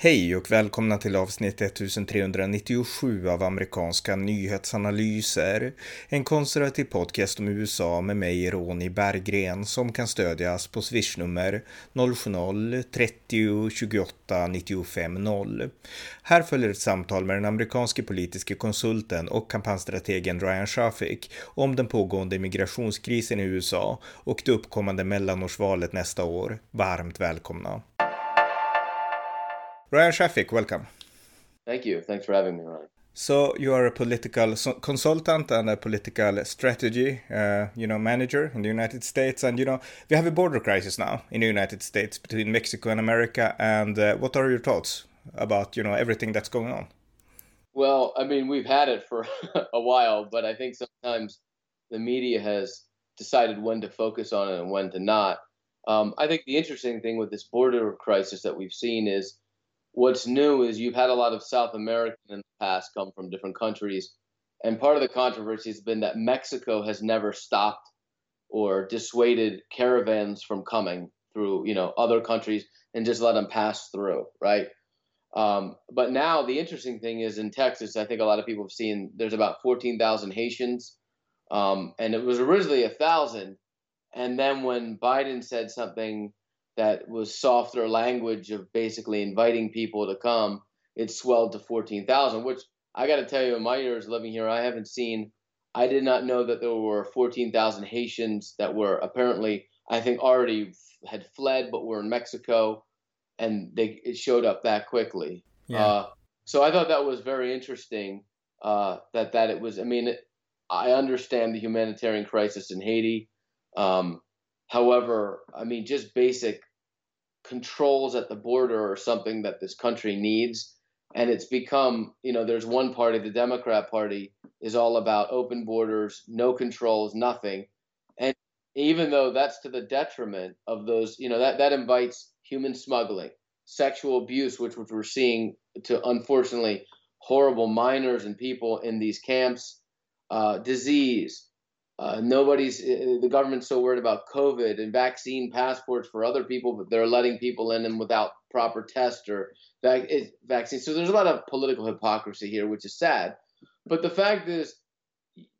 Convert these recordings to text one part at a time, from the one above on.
Hej och välkomna till avsnitt 1397 av amerikanska nyhetsanalyser. En konservativ podcast om USA med mig, Ronny Berggren, som kan stödjas på swishnummer 070-30 28 95 0. Här följer ett samtal med den amerikanske politiske konsulten och kampanjstrategen Ryan Shafik om den pågående migrationskrisen i USA och det uppkommande mellanårsvalet nästa år. Varmt välkomna! Ryan Shafik, welcome. Thank you. Thanks for having me, Ryan. So you are a political consultant and a political strategy, uh, you know, manager in the United States, and you know we have a border crisis now in the United States between Mexico and America. And uh, what are your thoughts about you know everything that's going on? Well, I mean, we've had it for a while, but I think sometimes the media has decided when to focus on it and when to not. Um, I think the interesting thing with this border crisis that we've seen is what's new is you've had a lot of South American in the past come from different countries. And part of the controversy has been that Mexico has never stopped or dissuaded caravans from coming through, you know, other countries and just let them pass through, right? Um, but now the interesting thing is in Texas, I think a lot of people have seen there's about 14,000 Haitians, um, and it was originally a thousand. And then when Biden said something that was softer language of basically inviting people to come, it swelled to 14,000, which I got to tell you, in my years living here, I haven't seen, I did not know that there were 14,000 Haitians that were apparently, I think, already had fled but were in Mexico, and they it showed up that quickly. Yeah. Uh, so I thought that was very interesting. Uh, that that it was. I mean, it, I understand the humanitarian crisis in Haiti. Um, however, I mean, just basic controls at the border are something that this country needs. And it's become, you know, there's one party, the Democrat Party, is all about open borders, no controls, nothing. And even though that's to the detriment of those, you know, that, that invites human smuggling, sexual abuse, which, which we're seeing to unfortunately horrible minors and people in these camps, uh, disease, uh, nobody's uh, the government's so worried about COVID and vaccine passports for other people, but they're letting people in and without proper test or vac- vaccine. So there's a lot of political hypocrisy here, which is sad. But the fact is,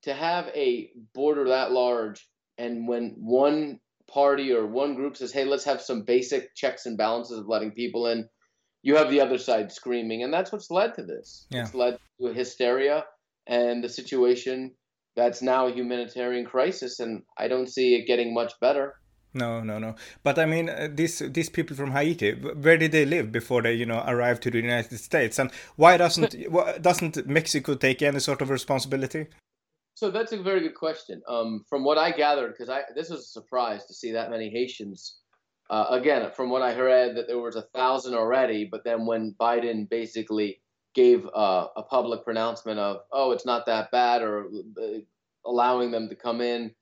to have a border that large, and when one party or one group says, "Hey, let's have some basic checks and balances of letting people in," you have the other side screaming, and that's what's led to this. Yeah. It's led to hysteria and the situation that's now a humanitarian crisis, and I don't see it getting much better. No, no, no. But I mean, uh, these these people from Haiti, where did they live before they, you know, arrived to the United States? And why doesn't doesn't Mexico take any sort of responsibility? So that's a very good question. Um, from what I gathered, because I this was a surprise to see that many Haitians. Uh, again, from what I heard, that there was a thousand already, but then when Biden basically gave uh, a public pronouncement of, "Oh, it's not that bad," or uh, allowing them to come in,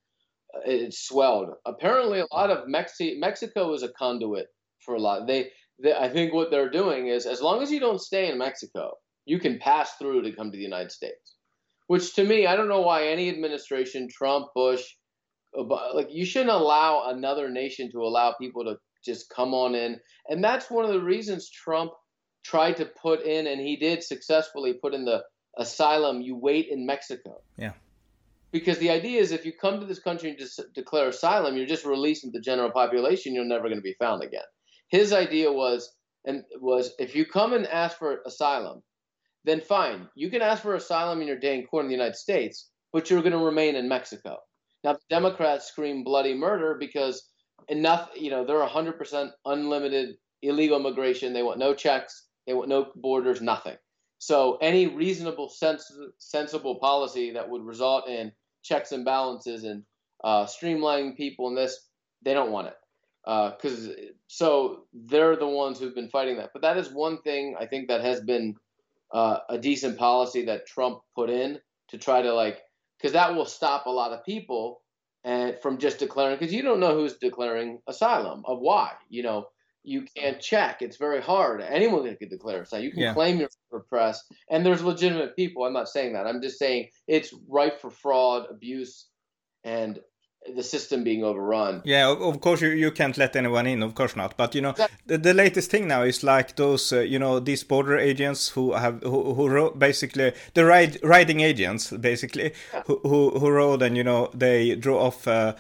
uh, it swelled. Apparently, a lot of Mexi- Mexico is a conduit for a lot. They, they, I think, what they're doing is, as long as you don't stay in Mexico, you can pass through to come to the United States. Which, to me, I don't know why any administration, Trump, Bush, like you shouldn't allow another nation to allow people to just come on in. And that's one of the reasons Trump tried to put in, and he did successfully put in the asylum. You wait in Mexico. Yeah. Because the idea is if you come to this country and just declare asylum, you're just releasing the general population. You're never going to be found again. His idea was and was if you come and ask for asylum, then fine, you can ask for asylum in your day in court in the United States, but you're going to remain in Mexico. Now, the Democrats scream bloody murder because enough, you know, they're 100% unlimited illegal immigration. They want no checks. They want no borders, nothing. So any reasonable, sens- sensible policy that would result in checks and balances and uh, streamlining people in this, they don't want it. Because uh, so they're the ones who've been fighting that. But that is one thing I think that has been uh, a decent policy that Trump put in to try to like, because that will stop a lot of people and from just declaring because you don't know who's declaring asylum of why you know you can't check. It's very hard. Anyone can declare asylum. You can yeah. claim you're repressed, and there's legitimate people. I'm not saying that. I'm just saying it's ripe for fraud, abuse, and the system being overrun. Yeah, of course you, you can't let anyone in, of course not. But you know, the, the latest thing now is like those, uh, you know, these border agents who have who, who rode basically the ride riding agents basically yeah. who, who who rode and you know they drew off. Uh,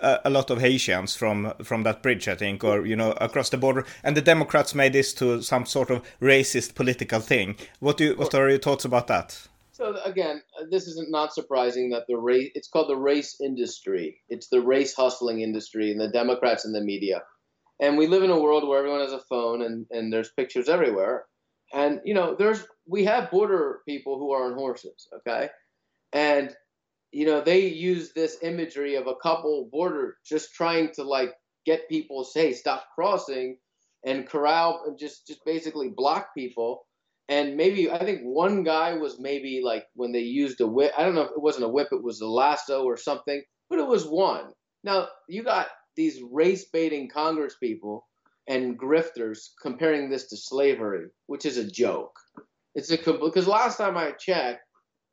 a lot of Haitians from from that bridge, I think, or you know, across the border. And the Democrats made this to some sort of racist political thing. What do you, what are your thoughts about that? So again, this isn't not surprising that the race it's called the race industry. It's the race hustling industry and the Democrats and the media. And we live in a world where everyone has a phone and, and there's pictures everywhere. And you know, there's we have border people who are on horses, okay? And you know, they use this imagery of a couple border just trying to like get people say stop crossing and corral and just just basically block people and maybe I think one guy was maybe like when they used a whip. I don't know if it wasn't a whip, it was a lasso or something, but it was one. Now you got these race baiting Congress people and grifters comparing this to slavery, which is a joke. It's a because last time I checked,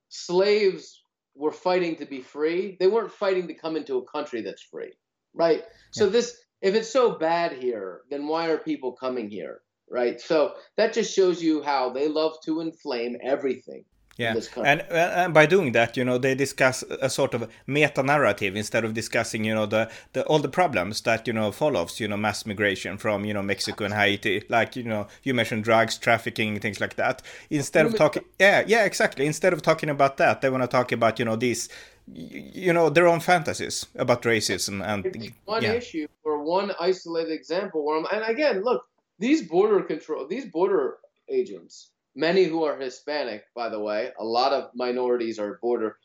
slaves were fighting to be free. They weren't fighting to come into a country that's free, right? Yeah. So this, if it's so bad here, then why are people coming here? right? So that just shows you how they love to inflame everything. Yeah, and, uh, and by doing that, you know, they discuss a sort of meta narrative instead of discussing, you know, the, the all the problems that you know follows, you know, mass migration from you know Mexico and Haiti, like you know, you mentioned drugs, trafficking, things like that. Instead of talking, yeah, yeah, exactly. Instead of talking about that, they want to talk about you know these, you know, their own fantasies about racism and one yeah. issue or one isolated example where, I'm, and again, look, these border control, these border agents, many who are Hispanic, by the way, a lot of minorities are border.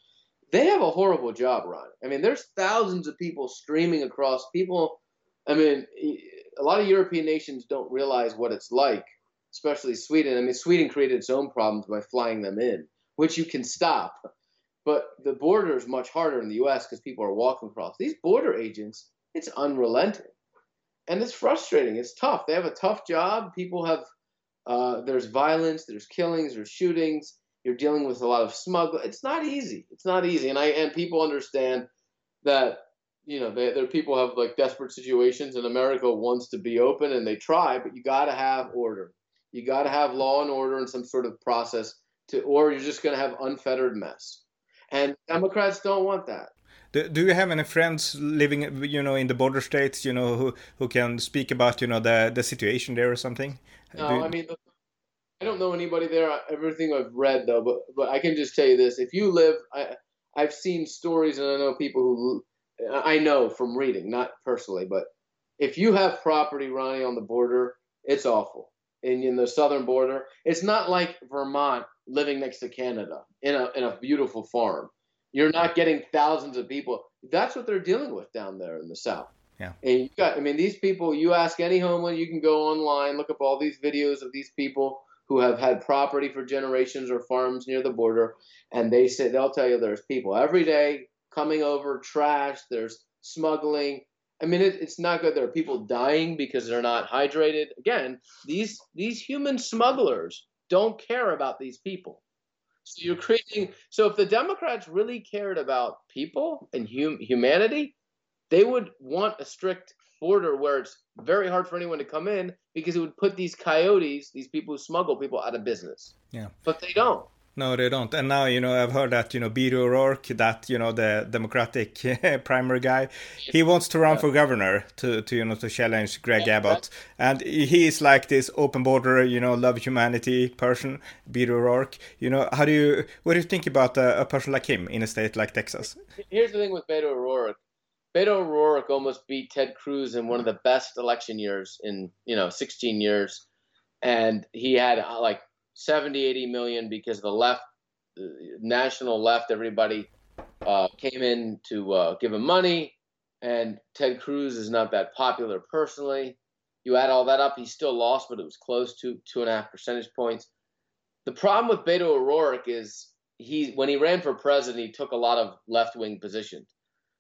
They have a horrible job, Ron. I mean, there's thousands of people streaming across. People, I mean, a lot of European nations don't realize what it's like, especially Sweden. I mean, Sweden created its own problems by flying them in, which you can stop. But the border is much harder in the U.S. because people are walking across. These border agents, it's unrelenting and it's frustrating. It's tough. They have a tough job. People have uh, there's violence, there's killings, there's shootings. You're dealing with a lot of smuggle. It's not easy. It's not easy, and I and people understand that you know they, there people have like desperate situations, and America wants to be open, and they try, but you got to have order. You got to have law and order and some sort of process to, or you're just going to have unfettered mess. And Democrats don't want that. Do, do you have any friends living, you know, in the border states, you know, who who can speak about, you know, the the situation there or something? No, do I mean, I don't know anybody there. Everything I've read though, but but I can just tell you this: if you live, I I've seen stories, and I know people who I know from reading, not personally, but if you have property running on the border, it's awful. In, in the southern border, it's not like Vermont living next to Canada in a in a beautiful farm. You're not getting thousands of people. That's what they're dealing with down there in the South. Yeah. And you got, I mean, these people, you ask any homeland, you can go online, look up all these videos of these people who have had property for generations or farms near the border. And they say, they'll tell you there's people every day coming over, trash, there's smuggling. I mean, it, it's not good. There are people dying because they're not hydrated. Again, these these human smugglers don't care about these people. So you're creating. So if the Democrats really cared about people and hum, humanity, they would want a strict border where it's very hard for anyone to come in because it would put these coyotes, these people who smuggle people, out of business. Yeah. But they don't. No, they don't. And now, you know, I've heard that, you know, Beto O'Rourke, that, you know, the Democratic primary guy, he wants to run yeah. for governor to, to, you know, to challenge Greg yeah, Abbott. And he is like this open border, you know, love humanity person, Beto O'Rourke. You know, how do you, what do you think about a, a person like him in a state like Texas? Here's the thing with Beto O'Rourke. Beto O'Rourke almost beat Ted Cruz in one of the best election years in, you know, 16 years. And he had uh, like 70, 80 million because the left, the national left, everybody uh, came in to uh, give him money. And Ted Cruz is not that popular personally. You add all that up, he still lost, but it was close to two and a half percentage points. The problem with Beto O'Rourke is he when he ran for president, he took a lot of left wing positions.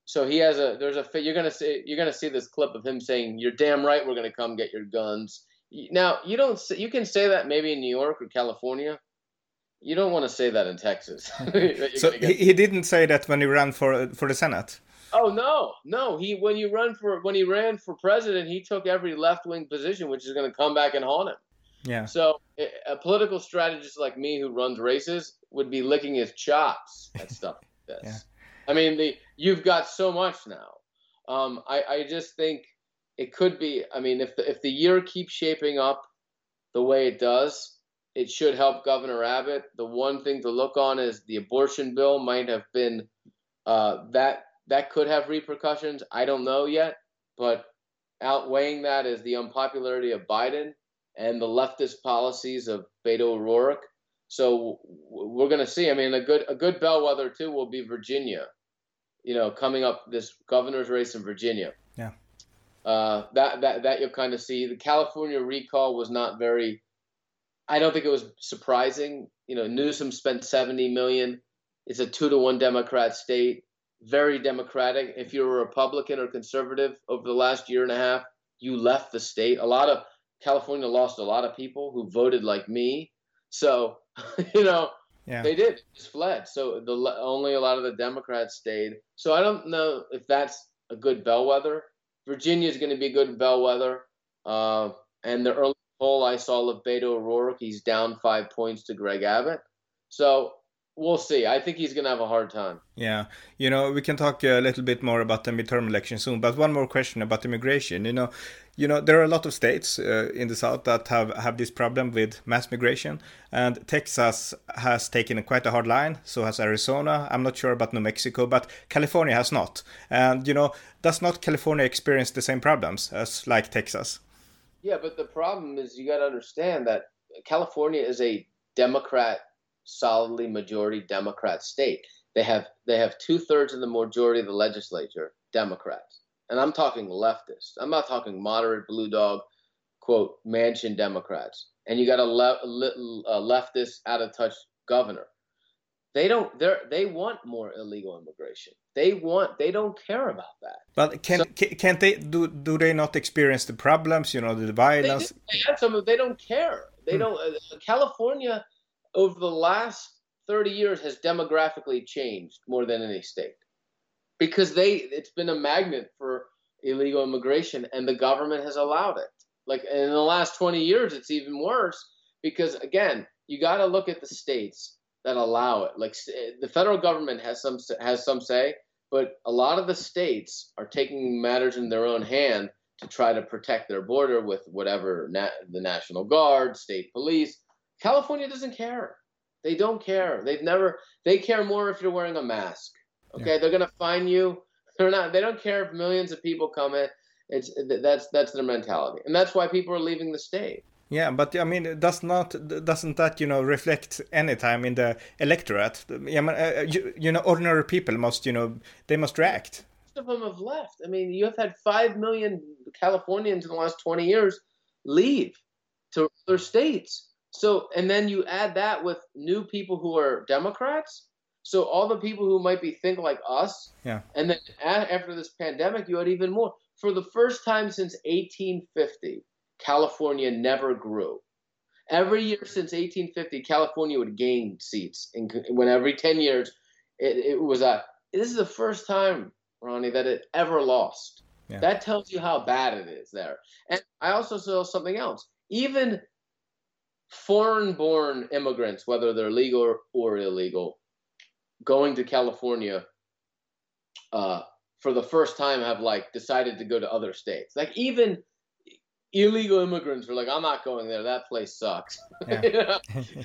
So he has a there's a you're gonna see you're gonna see this clip of him saying, "You're damn right, we're gonna come get your guns." Now you don't. You can say that maybe in New York or California. You don't want to say that in Texas. so he, he didn't say that when he ran for for the Senate. Oh no, no. He when you run for when he ran for president, he took every left wing position, which is going to come back and haunt him. Yeah. So a political strategist like me who runs races would be licking his chops at stuff like this. Yeah. I mean, the you've got so much now. Um, I, I just think it could be. I mean, if the, if the year keeps shaping up the way it does, it should help Governor Abbott. The one thing to look on is the abortion bill might have been uh, that that could have repercussions. I don't know yet, but outweighing that is the unpopularity of Biden and the leftist policies of Beto O'Rourke. So we're going to see. I mean, a good a good bellwether too will be Virginia. You know, coming up this governor's race in Virginia. Uh, that that that you'll kind of see. The California recall was not very. I don't think it was surprising. You know, Newsom spent seventy million. It's a two to one Democrat state, very Democratic. If you're a Republican or conservative over the last year and a half, you left the state. A lot of California lost a lot of people who voted like me. So, you know, yeah. they did just fled. So the only a lot of the Democrats stayed. So I don't know if that's a good bellwether. Virginia is going to be a good bellwether. Uh, and the early poll I saw of Beto O'Rourke, he's down five points to Greg Abbott. So we'll see. I think he's going to have a hard time. Yeah. You know, we can talk a little bit more about the midterm election soon, but one more question about immigration. You know, you know there are a lot of states uh, in the south that have have this problem with mass migration and Texas has taken quite a hard line so has Arizona I'm not sure about New Mexico but California has not and you know does not California experience the same problems as like Texas yeah but the problem is you got to understand that California is a democrat solidly majority Democrat state. They have they have two thirds of the majority of the legislature Democrats, and I'm talking leftists. I'm not talking moderate blue dog, quote Manchin Democrats. And you got a, le- a leftist out of touch governor. They don't. They they want more illegal immigration. They want. They don't care about that. But can so, can't they do? Do they not experience the problems? You know, the violence. They, they have some. They don't care. They hmm. don't. Uh, California over the last 30 years has demographically changed more than any state. Because they it's been a magnet for illegal immigration and the government has allowed it. Like in the last 20 years it's even worse because again you got to look at the states that allow it. Like eh, the federal government has some has some say but a lot of the states are taking matters in their own hand to try to protect their border with whatever na- the national guard state police California doesn't care. They don't care. They've never. They care more if you're wearing a mask. Okay, yeah. they're gonna fine you. They're not. They don't care if millions of people come in. It's that's that's their mentality, and that's why people are leaving the state. Yeah, but I mean, does not doesn't that you know reflect any time in the electorate? I mean, uh, you, you know, ordinary people must you know they must react. Most of them have left. I mean, you have had five million Californians in the last twenty years leave to other states. So, and then you add that with new people who are Democrats. So all the people who might be think like us. Yeah. And then after this pandemic, you had even more. For the first time since 1850, California never grew. Every year since 1850, California would gain seats. In, when every 10 years, it, it was a. This is the first time, Ronnie, that it ever lost. Yeah. That tells you how bad it is there. And I also saw something else. Even foreign born immigrants, whether they're legal or illegal, going to California uh, for the first time have like decided to go to other states. Like even illegal immigrants are like, I'm not going there. That place sucks. Yeah. you know?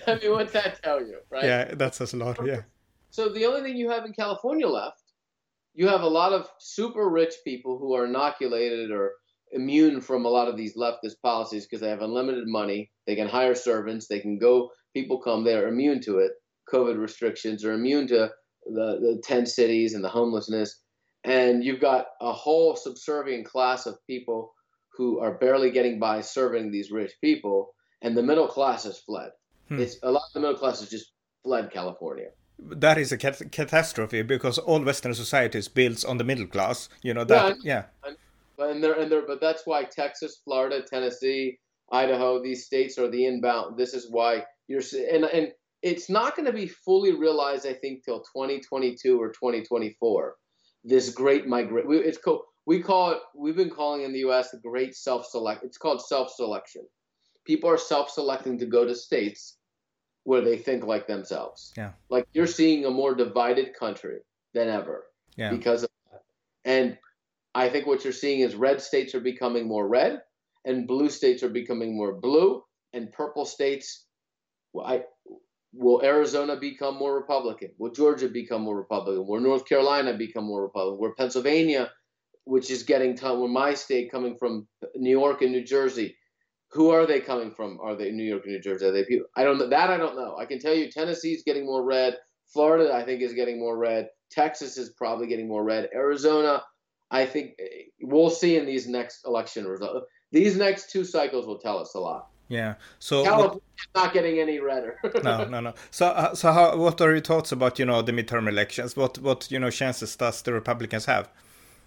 I mean, what's that tell you, right? Yeah, that says a lot. Yeah. So the only thing you have in California left, you have a lot of super rich people who are inoculated or immune from a lot of these leftist policies because they have unlimited money. They can hire servants. They can go. People come. They are immune to it. COVID restrictions are immune to the the tent cities and the homelessness. And you've got a whole subservient class of people who are barely getting by serving these rich people, and the middle class has fled. Hmm. It's a lot of the middle class has just fled California that is a cat- catastrophe because all Western societies built on the middle class. You know that, yeah. yeah and they're and they're but that's why Texas, Florida, Tennessee, Idaho, these states are the inbound. This is why you're and and it's not going to be fully realized, I think, till 2022 or 2024 this great migration. It's called we call it. We've been calling in the U.S. the Great Self-Select. It's called self-selection. People are self-selecting to go to states where they think like themselves. Yeah. Like you're seeing a more divided country than ever Yeah. because of that. And I think what you're seeing is red states are becoming more red, and blue states are becoming more blue, and purple states. Well, I, will Arizona become more Republican? Will Georgia become more Republican? Will North Carolina become more Republican? Will Pennsylvania, which is getting will my state coming from New York and New Jersey, who are they coming from? Are they New York and New Jersey? Are they people? I don't know. That I don't know. I can tell you Tennessee's getting more red. Florida, I think, is getting more red. Texas is probably getting more red. Arizona, I think we'll see in these next election results. These next two cycles will tell us a lot. Yeah. So California's not getting any redder. no, no, no. So, uh, so how? What are your thoughts about you know the midterm elections? What, what you know chances does the Republicans have?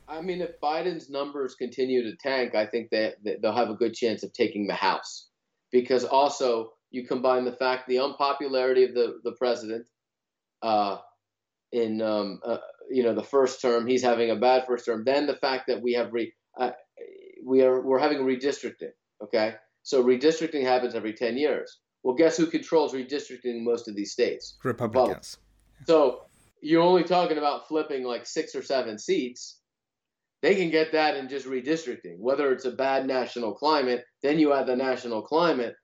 I mean, if Biden's numbers continue to tank, I think that, that they'll have a good chance of taking the House, because also you combine the fact the unpopularity of the the president, uh, in um, uh, you know the first term, he's having a bad first term. Then the fact that we have re, uh, we are we're having redistricting. Okay, so redistricting happens every ten years. Well, guess who controls redistricting in most of these states? Republicans. So you're only talking about flipping like six or seven seats. They can get that in just redistricting. Whether it's a bad national climate, then you add the national climate.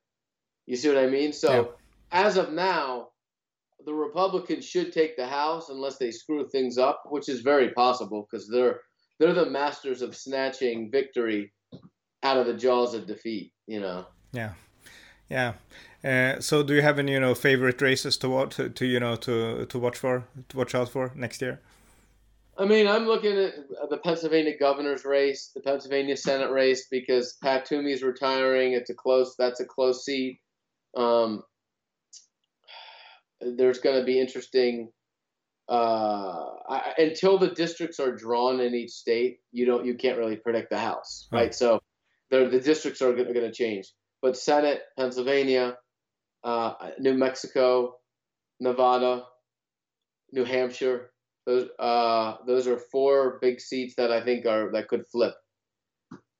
You see what I mean? So Yeah. as of now, the Republicans should take the House unless they screw things up, which is very possible because they're they're the masters of snatching victory out of the jaws of defeat. You know. Yeah, yeah. Uh, so, do you have any you know favorite races to watch to, to you know to to watch for to watch out for next year? I mean, I'm looking at the Pennsylvania governor's race, the Pennsylvania Senate race, because Pat Toomey's retiring. It's a close. That's a close seat. Um, there's going to be interesting. Uh, I, until the districts are drawn in each state, you don't, you can't really predict the House, Huh. right? So, the the districts are going to change. But Senate, Pennsylvania, uh, New Mexico, Nevada, New Hampshire, those uh, those are four big seats that I think are that could flip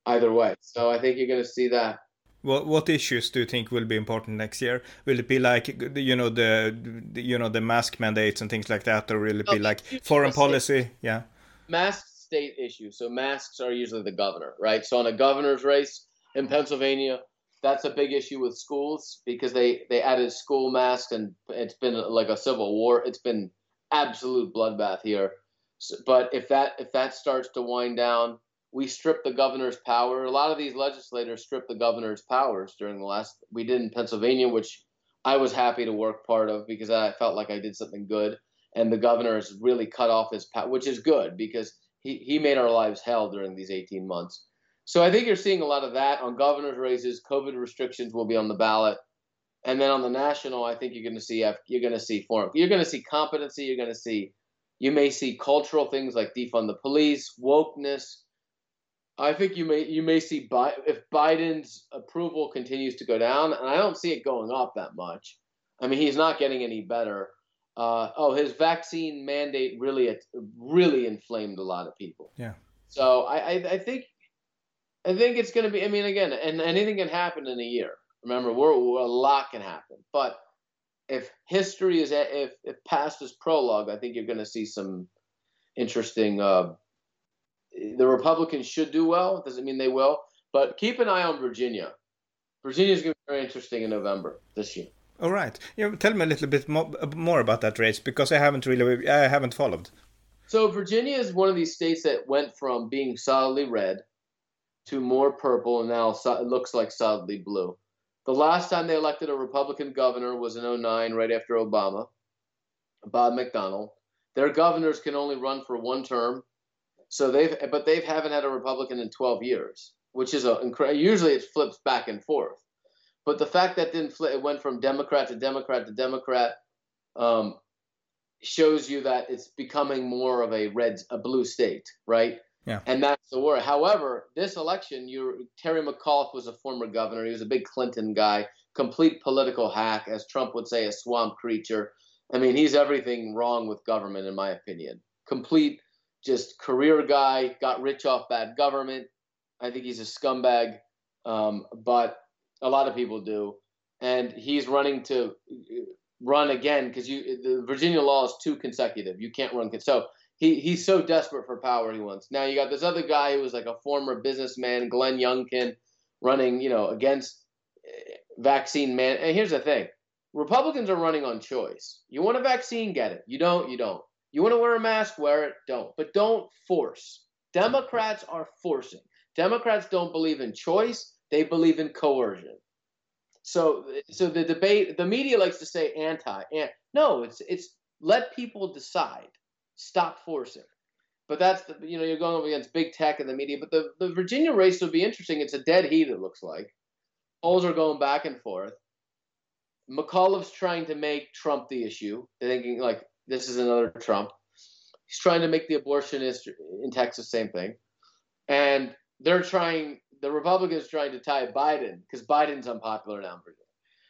either way. So I think you're going to see that. What what issues do you think will be important next year? Will it be like you know the, the you know the mask mandates and things like that, or will it be No, like foreign policy? Yeah, Mask state issue. So masks are usually the governor, right? So on a governor's race in Pennsylvania, that's a big issue with schools because they they added school masks and it's been like a civil war. It's been absolute bloodbath here. So, but if that if that starts to wind down, we strip the governor's power. A lot of these legislators strip the governor's powers during the last. We did in Pennsylvania, which I was happy to work part of because I felt like I did something good. And the governor has really cut off his power, which is good because he, he made our lives hell during these 18 months. So I think you're seeing a lot of that on governor's races. COVID restrictions will be on the ballot, and then on the national, I think you're going to see you're going to see foreign. You're going to see competency. You're going to see you may see cultural things like defund the police, wokeness. I think you may you may see Bi- if Biden's approval continues to go down, and I don't see it going up that much. I mean, he's not getting any better. Uh, oh, his vaccine mandate really really inflamed a lot of people. Yeah. So I I, I think I think it's going to be. I mean, again, and anything can happen in a year. Remember, we're, we're a lot can happen. But if history is if if past is prologue, I think you're going to see some interesting. Uh, the Republicans should do well. Doesn't mean they will, but keep an eye on Virginia. Virginia is going to be very interesting in November this year. all right. Yeah, tell me a little bit more, more about that race because I haven't really I haven't followed. So Virginia is one of these states that went from being solidly red to more purple, and now so- it looks like solidly blue. The last time they elected a Republican governor was in 09, right after Obama, Bob McDonnell. Their governors can only run for one term, so they've but they've haven't had a Republican in 12 years, which is a usually it flips back and forth. But the fact that didn't flip, it went from Democrat to Democrat to Democrat. Um, shows you that it's becoming more of a red, a blue state, right? Yeah. And that's the worry. However, this election, you Terry McAuliffe was a former governor. He was a big Clinton guy, complete political hack, as Trump would say, a swamp creature. I mean, he's everything wrong with government, in my opinion. Complete, just career guy, got rich off bad government. I think he's a scumbag, um, but a lot of people do. And he's running to run again because you the Virginia law is two consecutive. You can't run so he he's so desperate for power he wants. Now you got this other guy who was like a former businessman, Glenn Youngkin, running you know against eh, vaccine man. And here's the thing: Republicans are running on choice. You want a vaccine, get it. You don't, you don't. You want to wear a mask, wear it. Don't, but don't force. Democrats are forcing. Democrats don't believe in choice; they believe in coercion. So, so the debate, the media likes to say anti. And no, it's it's let people decide. Stop forcing. But that's the you know you're going up against big tech and the media. But the the Virginia race will be interesting. It's a dead heat. It looks like polls are going back and forth. McAuliffe's trying to make Trump the issue. Thinking like this is another Trump. He's trying to make the abortionist in Texas same thing, and they're trying the Republicans trying to tie Biden because Biden's unpopular now in Virginia.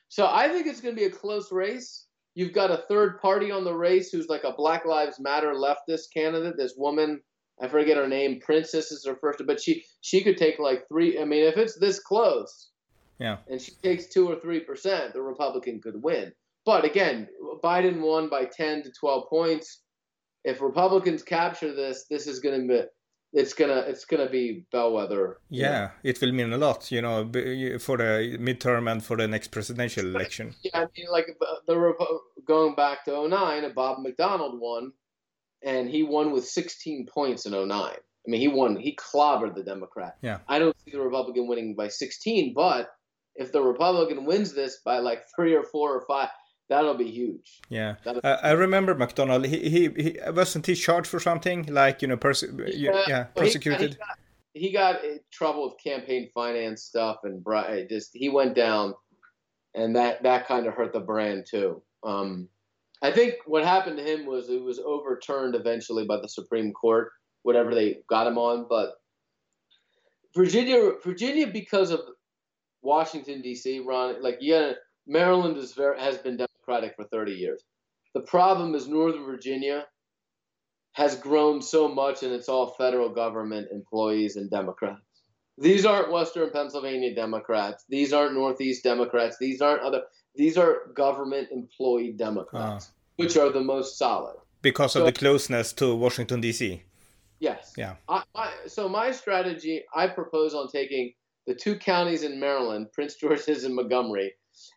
So I think it's going to be a close race. You've got a third party on the race who's like a Black Lives Matter leftist candidate. This woman, I forget her name, Princess is her first, but she she could take like three. I mean, if it's this close, yeah, and she takes two or three percent, the Republican could win. But again, Biden won by ten to twelve points. If Republicans capture this, this is going to be it's gonna it's gonna be bellwether. Yeah, it will mean a lot, you know, for the midterm and for the next presidential election. Yeah, I mean, like the going back to 09, Bob McDonnell won, and he won with 16 points in 09. I mean, he won, he clobbered the Democrat. Yeah, I don't see the Republican winning by 16, but if the Republican wins this by like three or four or five, That'll be huge. Yeah, uh, I remember McDonnell. He, he he wasn't he charged for something like you know perse- yeah, yeah persecuted. He, got, he got in trouble with campaign finance stuff and just he went down, and that that kind of hurt the brand too. Um, I think what happened to him was it was overturned eventually by the Supreme Court, whatever they got him on. But Virginia, Virginia, because of Washington D.C., Ron, like yeah, Maryland is very, has been Democratic for 30 years. The problem is Northern Virginia has grown so much, and it's all federal government employees and Democrats. These aren't Western Pennsylvania Democrats. These aren't Northeast Democrats. These aren't other. These are government employee Democrats, uh, which are the most solid because so, of the closeness to Washington D.C. Yes. Yeah. I, I, so my strategy, I propose on taking the two counties in Maryland, Prince George's and Montgomery,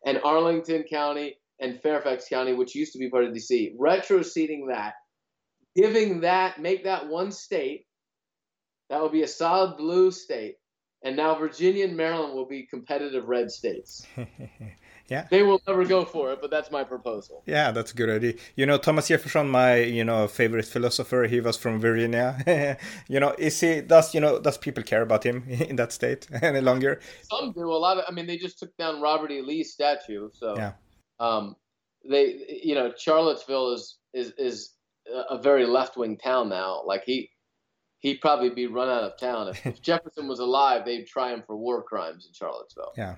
and Arlington County and Fairfax County, which used to be part of DC, retroceding that, giving that, make that one state. That would be a solid blue state. And now Virginia and Maryland will be competitive red states. yeah. They will never go for it, but that's my proposal. Yeah, that's a good idea. You know, Thomas Jefferson, my, you know, favorite philosopher, he was from Virginia. you know, is he does you know does people care about him in that state any longer? Some do. A lot of I mean they just took down Robert E. Lee's statue, so yeah. Um, they, you know, Charlottesville is is is a very left wing town now. Like he he'd probably be run out of town if, if Jefferson was alive. They'd try him for war crimes in Charlottesville. Yeah,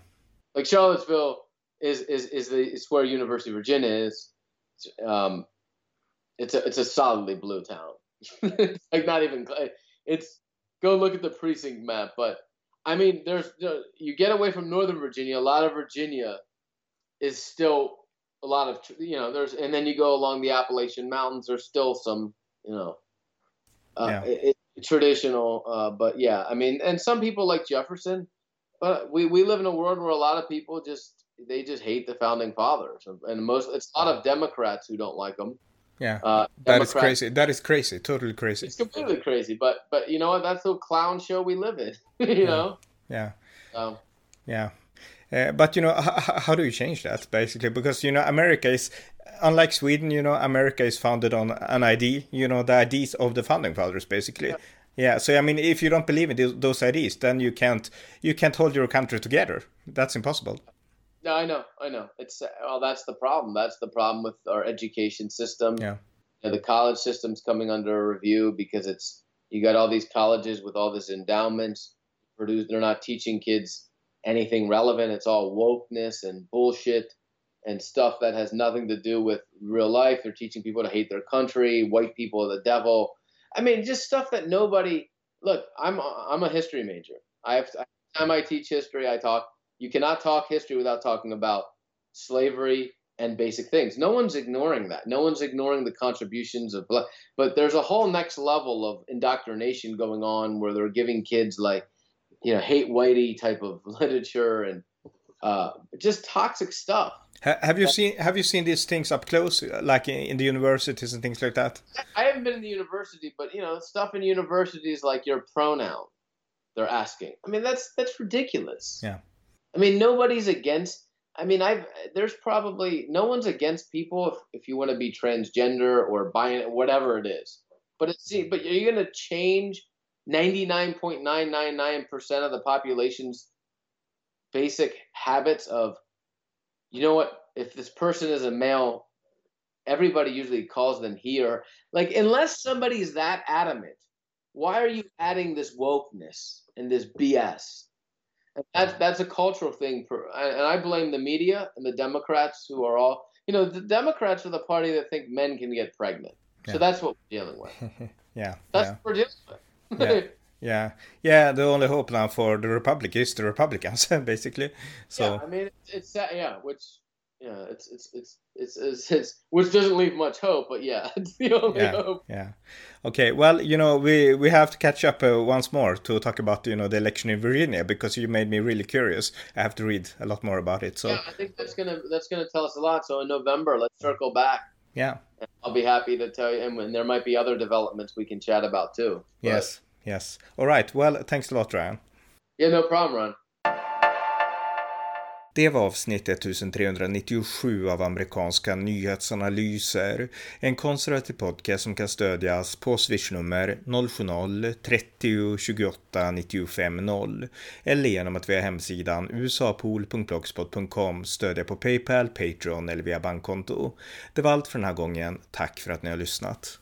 like Charlottesville is is is the is where University of Virginia is. Um, it's a it's a solidly blue town. it's like not even it's go look at the precinct map, but I mean, there's you get away from Northern Virginia. A lot of Virginia is still a lot of you know there's and then you go along the Appalachian Mountains. There's still some you know uh, yeah. it, it, traditional, uh, but yeah, I mean, and some people like Jefferson, but we we live in a world where a lot of people just they just hate the founding fathers, and most it's a lot of Democrats who don't like them. Yeah, uh, that is crazy. That is crazy. Totally crazy. It's completely crazy. But but you know what? That's the clown show we live in. you yeah. know. Yeah. Um, yeah. Uh, but you know, how do you change that basically? Because you know, America is unlike Sweden. You know, America is founded on an ID. You know, the ideas of the founding fathers, basically. Yeah. yeah. So I mean, if you don't believe in those ideas, then you can't you can't hold your country together. That's impossible. No, I know, I know. It's well, that's the problem. That's the problem with our education system. Yeah. You know, the college system's coming under review because it's you got all these colleges with all this endowments. Produce, they're not teaching kids anything relevant. It's all wokeness and bullshit and stuff that has nothing to do with real life. They're teaching people to hate their country. White people are the devil. I mean, just stuff that nobody. Look, I'm I'm a history major. I have time I teach history, I talk. You cannot talk history without talking about slavery and basic things. No one's ignoring that. No one's ignoring the contributions of black. But there's a whole next level of indoctrination going on where they're giving kids like, you know, hate whitey type of literature and uh, just toxic stuff. Have you seen Have you seen these things up close, like in the universities and things like that? I haven't been in the university, but you know, stuff in universities like your pronoun. They're asking. I mean, that's that's ridiculous. Yeah. I mean, nobody's against. I mean, I've there's probably no one's against people if, if you want to be transgender or bi whatever it is. But it's but are you're going to change 99.999% of the population's basic habits of you know what if this person is a male everybody usually calls them he or like unless somebody's that adamant why are you adding this wokeness and this bs and that's that's a cultural thing for and i blame the media and the democrats who are all you know the democrats are the party that think men can get pregnant yeah. so that's what we're dealing with yeah that's yeah. what we're dealing with yeah. Yeah, yeah. The only hope now for the Republic is the Republicans, basically. So yeah, I mean, it's, it's yeah, which yeah, it's it's it's it's, it's, it's which doesn't leave much hope, but yeah, it's the only yeah, hope. Yeah. Okay. Well, you know, we we have to catch up uh, once more to talk about you know the election in Virginia because you made me really curious. I have to read a lot more about it. So yeah, I think that's gonna that's gonna tell us a lot. So in November, let's circle back. Yeah. I'll be happy to tell you, and, there might be other developments we can chat about too. Yes. Yes. All right. Well, thanks a lot, Ryan. Yeah, no problem, Ron. Det var avsnitt 1397 av amerikanska nyhetsanalyser. En konservativ podcast som kan stödjas på swishnummer 070-30 28 95 0 eller genom att via hemsidan usapool.blogspot.com stödja på Paypal, Patreon eller via bankkonto. Det var allt för den här gången. Tack för att ni har lyssnat.